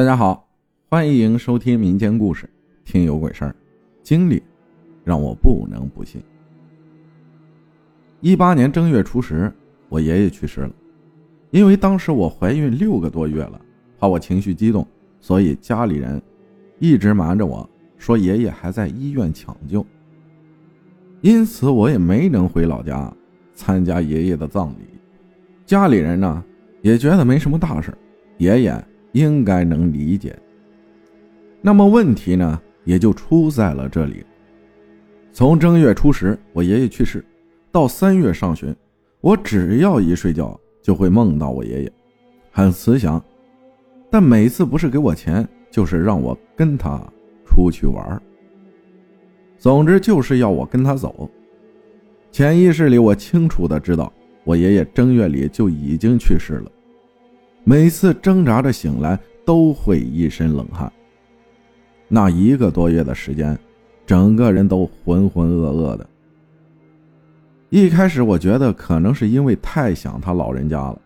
大家好，欢迎收听民间故事，听有鬼事儿，经历让我不能不信。一八年正月初十，我爷爷去世了，因为当时我怀孕六个多月了，怕我情绪激动，所以家里人一直瞒着我说爷爷还在医院抢救，因此我也没能回老家参加爷爷的葬礼。家里人呢也觉得没什么大事，爷爷。应该能理解。那么问题呢，也就出在了这里。从正月初十我爷爷去世，到三月上旬，我只要一睡觉就会梦到我爷爷，很慈祥，但每次不是给我钱，就是让我跟他出去玩总之就是要我跟他走。潜意识里，我清楚的知道，我爷爷正月里就已经去世了。每次挣扎着醒来，都会一身冷汗。那一个多月的时间，整个人都浑浑噩噩的。一开始我觉得可能是因为太想他老人家了，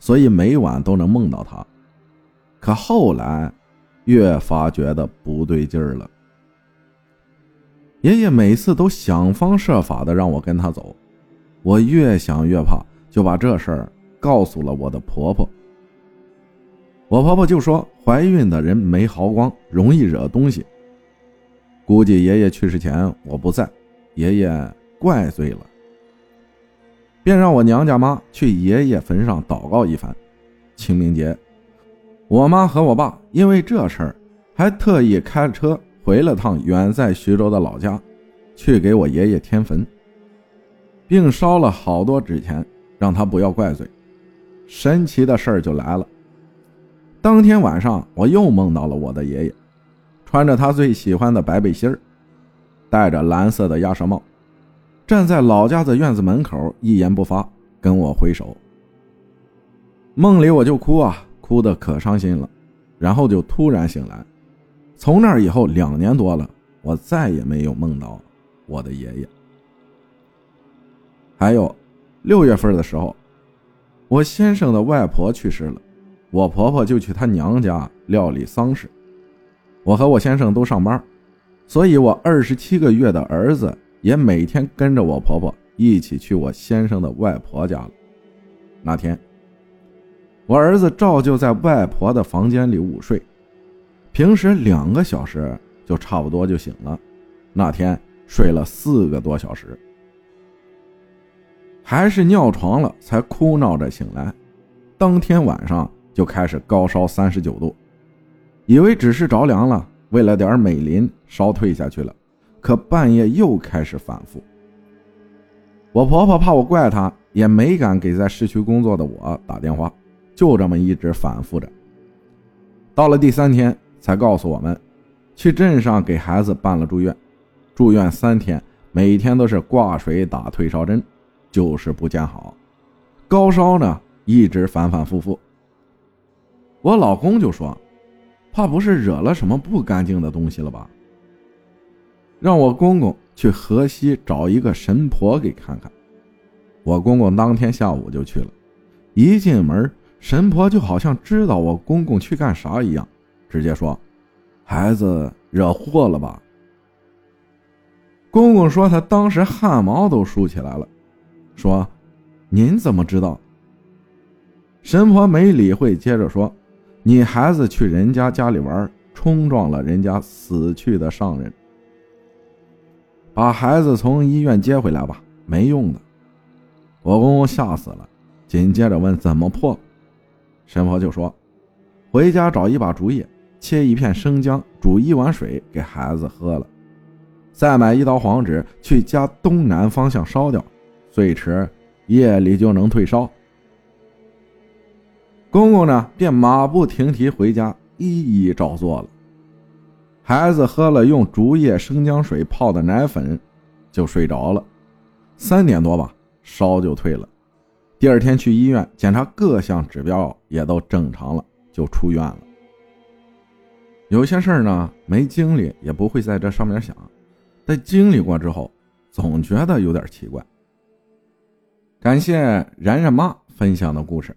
所以每晚都能梦到他。可后来，越发觉得不对劲儿了。爷爷每次都想方设法的让我跟他走，我越想越怕，就把这事儿告诉了我的婆婆。我婆婆就说：“怀孕的人没毫光，容易惹东西。估计爷爷去世前我不在，爷爷怪罪了，便让我娘家妈去爷爷坟上祷告一番。清明节，我妈和我爸因为这事儿，还特意开车回了趟远在徐州的老家，去给我爷爷添坟，并烧了好多纸钱，让他不要怪罪。神奇的事儿就来了。”当天晚上，我又梦到了我的爷爷，穿着他最喜欢的白背心儿戴着蓝色的鸭舌帽，站在老家的院子门口，一言不发，跟我挥手。梦里我就哭啊，哭得可伤心了，然后就突然醒来。从那以后两年多了，我再也没有梦到我的爷爷。还有，六月份的时候，我先生的外婆去世了。我婆婆就去她娘家料理丧事，我和我先生都上班，所以我二十七个月的儿子也每天跟着我婆婆一起去我先生的外婆家了。那天，我儿子照旧在外婆的房间里午睡，平时两个小时就差不多就醒了，那天睡了四个多小时，还是尿床了才哭闹着醒来，当天晚上。就开始高烧三十九度，以为只是着凉了，喂了点美林，烧退下去了。可半夜又开始反复。我婆婆怕我怪她，也没敢给在市区工作的我打电话，就这么一直反复着。到了第三天，才告诉我们，去镇上给孩子办了住院，住院三天，每天都是挂水打退烧针，就是不见好，高烧呢一直反反复复。我老公就说：“怕不是惹了什么不干净的东西了吧？”让我公公去河西找一个神婆给看看。我公公当天下午就去了，一进门，神婆就好像知道我公公去干啥一样，直接说：“孩子惹祸了吧？”公公说他当时汗毛都竖起来了，说：“您怎么知道？”神婆没理会，接着说。你孩子去人家家里玩，冲撞了人家死去的上人，把孩子从医院接回来吧，没用的。我公公吓死了，紧接着问怎么破，神婆就说：回家找一把竹叶，切一片生姜，煮一碗水给孩子喝了，再买一刀黄纸去家东南方向烧掉，最迟夜里就能退烧。公公呢，便马不停蹄回家，一一照做了。孩子喝了用竹叶生姜水泡的奶粉，就睡着了。三点多吧，烧就退了。第二天去医院检查，各项指标也都正常了，就出院了。有些事儿呢，没经历也不会在这上面想，但经历过之后，总觉得有点奇怪。感谢然然妈分享的故事。